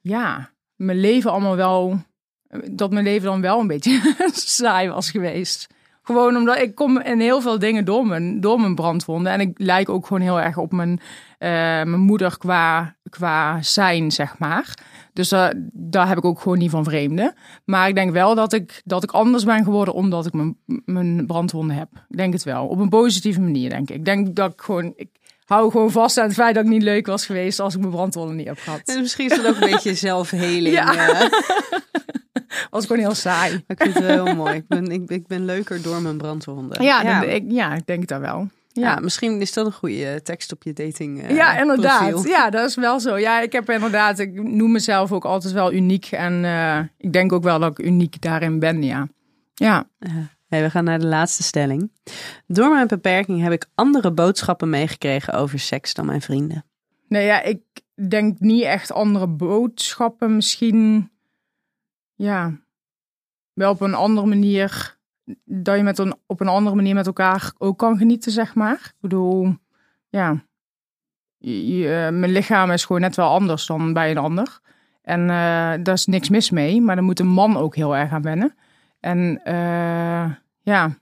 ja, mijn leven allemaal wel, dat mijn leven dan wel een beetje *laughs* saai was geweest. Gewoon omdat ik kom in heel veel dingen door mijn, door mijn brandwonden. En ik lijk ook gewoon heel erg op mijn, eh, mijn moeder qua, qua zijn, zeg maar. Dus eh, daar heb ik ook gewoon niet van vreemden. Maar ik denk wel dat ik, dat ik anders ben geworden omdat ik mijn, mijn brandwonden heb. Ik denk het wel. Op een positieve manier, denk ik. Ik denk dat ik gewoon... Ik hou gewoon vast aan het feit dat ik niet leuk was geweest als ik mijn brandwonden niet heb gehad. En misschien is dat ook een beetje *laughs* zelfheling. Ja. eh. *laughs* was gewoon heel saai. *laughs* ik vind het wel heel mooi. Ik ben, ik, ik ben leuker door mijn brandwonden. Ja, ja. Ik, ja ik denk dat wel. Ja, Ja. misschien is dat een goede tekst op je dating. eh, ja, inderdaad. profiel. Ja, dat is wel zo. Ja, ik heb inderdaad, ik noem mezelf ook altijd wel uniek. En eh, ik denk ook wel dat ik uniek daarin ben, ja. Ja, Hey, we gaan naar de laatste stelling. Door mijn beperking heb ik andere boodschappen meegekregen over seks dan mijn vrienden. nee, ja, ik denk niet echt andere boodschappen. Misschien, ja, wel op een andere manier. Dat je met een, op een andere manier met elkaar ook kan genieten, zeg maar. Ik bedoel, ja, je- mijn lichaam is gewoon net wel anders dan bij een ander. En eh, daar is niks mis mee, maar daar moet een man ook heel erg aan wennen. En eh, ja,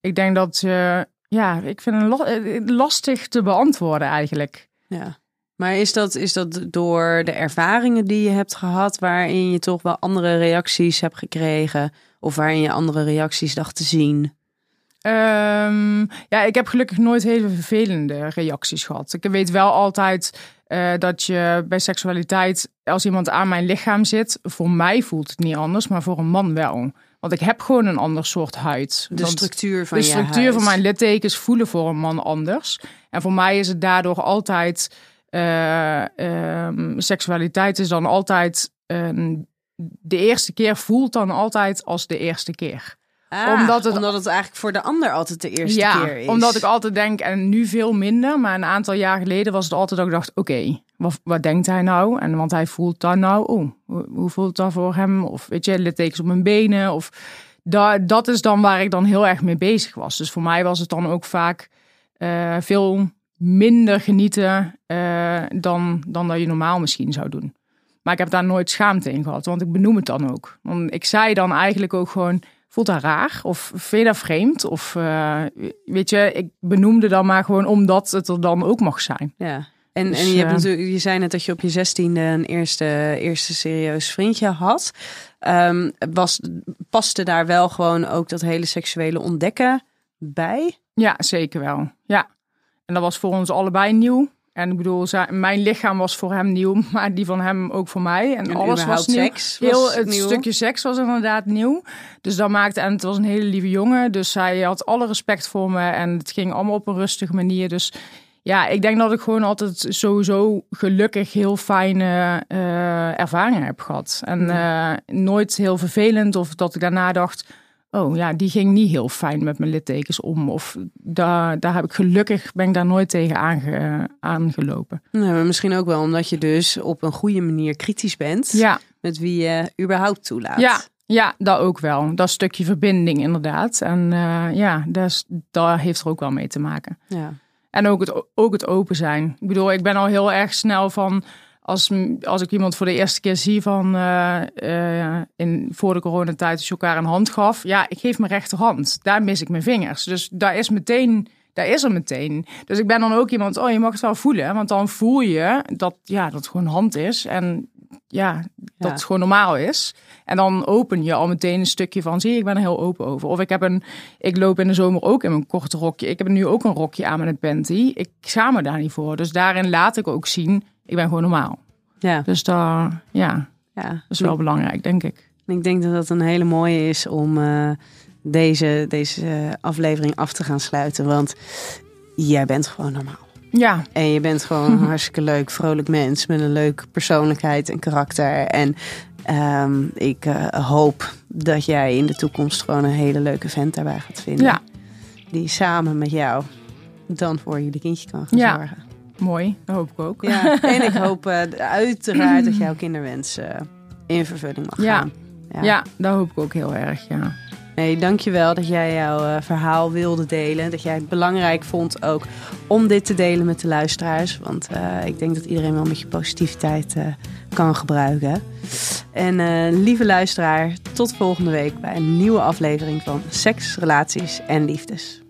ik denk dat, eh, ja, ik vind het la- eh, lastig te beantwoorden eigenlijk. Ja. Maar is dat, is dat door de ervaringen die je hebt gehad, waarin je toch wel andere reacties hebt gekregen? Of waarin je andere reacties dacht te zien? Ehm, ja, ik heb gelukkig nooit hele vervelende reacties gehad. Ik weet wel altijd eh, dat je bij seksualiteit, als iemand aan mijn lichaam zit, voor mij voelt het niet anders, maar voor een man wel. Want ik heb gewoon een ander soort huid. De Want structuur van de je structuur huid. van mijn littekens voelen voor een man anders. En voor mij is het daardoor altijd. Ehm, seksualiteit is dan altijd. ehm, de eerste keer voelt dan altijd als de eerste keer. Ah, omdat het- omdat het eigenlijk voor de ander altijd de eerste ja, keer is. omdat ik altijd denk, en nu veel minder, maar een aantal jaar geleden was het altijd dat ik dacht: oké, wat, wat denkt hij nou? En want hij voelt dan nou, oh, hoe, voelt het dan voor hem? Of weet je, littekens op mijn benen. Of da, dat is dan waar ik dan heel erg mee bezig was. Dus voor mij was het dan ook vaak eh, veel minder genieten eh, dan, dan dat je normaal misschien zou doen. Maar ik heb daar nooit schaamte in gehad, want ik benoem het dan ook. Want ik zei dan eigenlijk ook gewoon, voelt dat raar? Of vind je dat vreemd? Of eh, weet je, ik benoemde dan maar gewoon omdat het er dan ook mag zijn. Ja. En, Dus, en je, hebt eh, natuurlijk, je zei net dat je op je zestiende een eerste, eerste serieus vriendje had. Ehm, was, paste daar wel gewoon ook dat hele seksuele ontdekken bij? Ja, zeker wel. Ja. En dat was voor ons allebei nieuw. En ik bedoel, mijn lichaam was voor hem nieuw, *laughs* maar die van hem ook voor mij. En, En alles was nieuw. seks was Heel, het nieuw. stukje seks was inderdaad nieuw. Dus dat maakte, en het was een hele lieve jongen. Dus hij had alle respect voor me en het ging allemaal op een rustige manier. Dus ja, ik denk dat ik gewoon altijd sowieso gelukkig heel fijne eh, ervaringen heb gehad. En eh, nooit heel vervelend of dat ik daarna dacht, oh ja, die ging niet heel fijn met mijn littekens om. Of daar, daar heb ik gelukkig, ben ik daar nooit tegen aange, aangelopen. Nee, maar misschien ook wel omdat je dus op een goede manier kritisch bent. Ja. Met wie je überhaupt toelaat. Ja, ja, dat ook wel. Dat stukje verbinding inderdaad. En uh, ja, dat, dat heeft er ook wel mee te maken. Ja. En ook het, ook het open zijn. Ik bedoel, ik ben al heel erg snel van als, als ik iemand voor de eerste keer zie van uh, uh, in, voor de coronatijd als je elkaar een hand gaf. Ja, ik geef mijn rechterhand. Daar mis ik mijn vingers. Dus daar is meteen, daar is er meteen. Dus ik ben dan ook iemand, oh je mag het wel voelen. Want dan voel je dat, ja, dat het gewoon hand is. En ja, dat het gewoon normaal is. En dan open je al meteen een stukje van, zie ik ben er heel open over. Of ik heb een, ik loop in de zomer ook in mijn korte rokje. Ik heb nu ook een rokje aan met een panty. Ik schaam me daar niet voor. Dus daarin laat ik ook zien, ik ben gewoon normaal. Ja. Dus daar, ja, ja. dat is wel belangrijk, denk ik. Ik denk dat dat een hele mooie is om uh, deze, deze aflevering af te gaan sluiten. Want jij bent gewoon normaal. Ja. En je bent gewoon een hartstikke leuk, vrolijk mens met een leuke persoonlijkheid en karakter. En um, ik uh, hoop dat jij in de toekomst gewoon een hele leuke vent daarbij gaat vinden. Ja. Die samen met jou dan voor de kindje kan gaan ja. zorgen. Mooi, dat hoop ik ook. Ja, *laughs* en ik hoop uh, uiteraard dat jouw kinderwens uh, in vervulling mag ja. gaan. Ja. ja, dat hoop ik ook heel erg, ja. Nee, dankjewel dat jij jouw uh, verhaal wilde delen. Dat jij het belangrijk vond ook om dit te delen met de luisteraars. Want uh, ik denk dat iedereen wel met je positiviteit uh, kan gebruiken. En lieve luisteraar, tot volgende week bij een nieuwe aflevering van Seks, Relaties en Liefdes.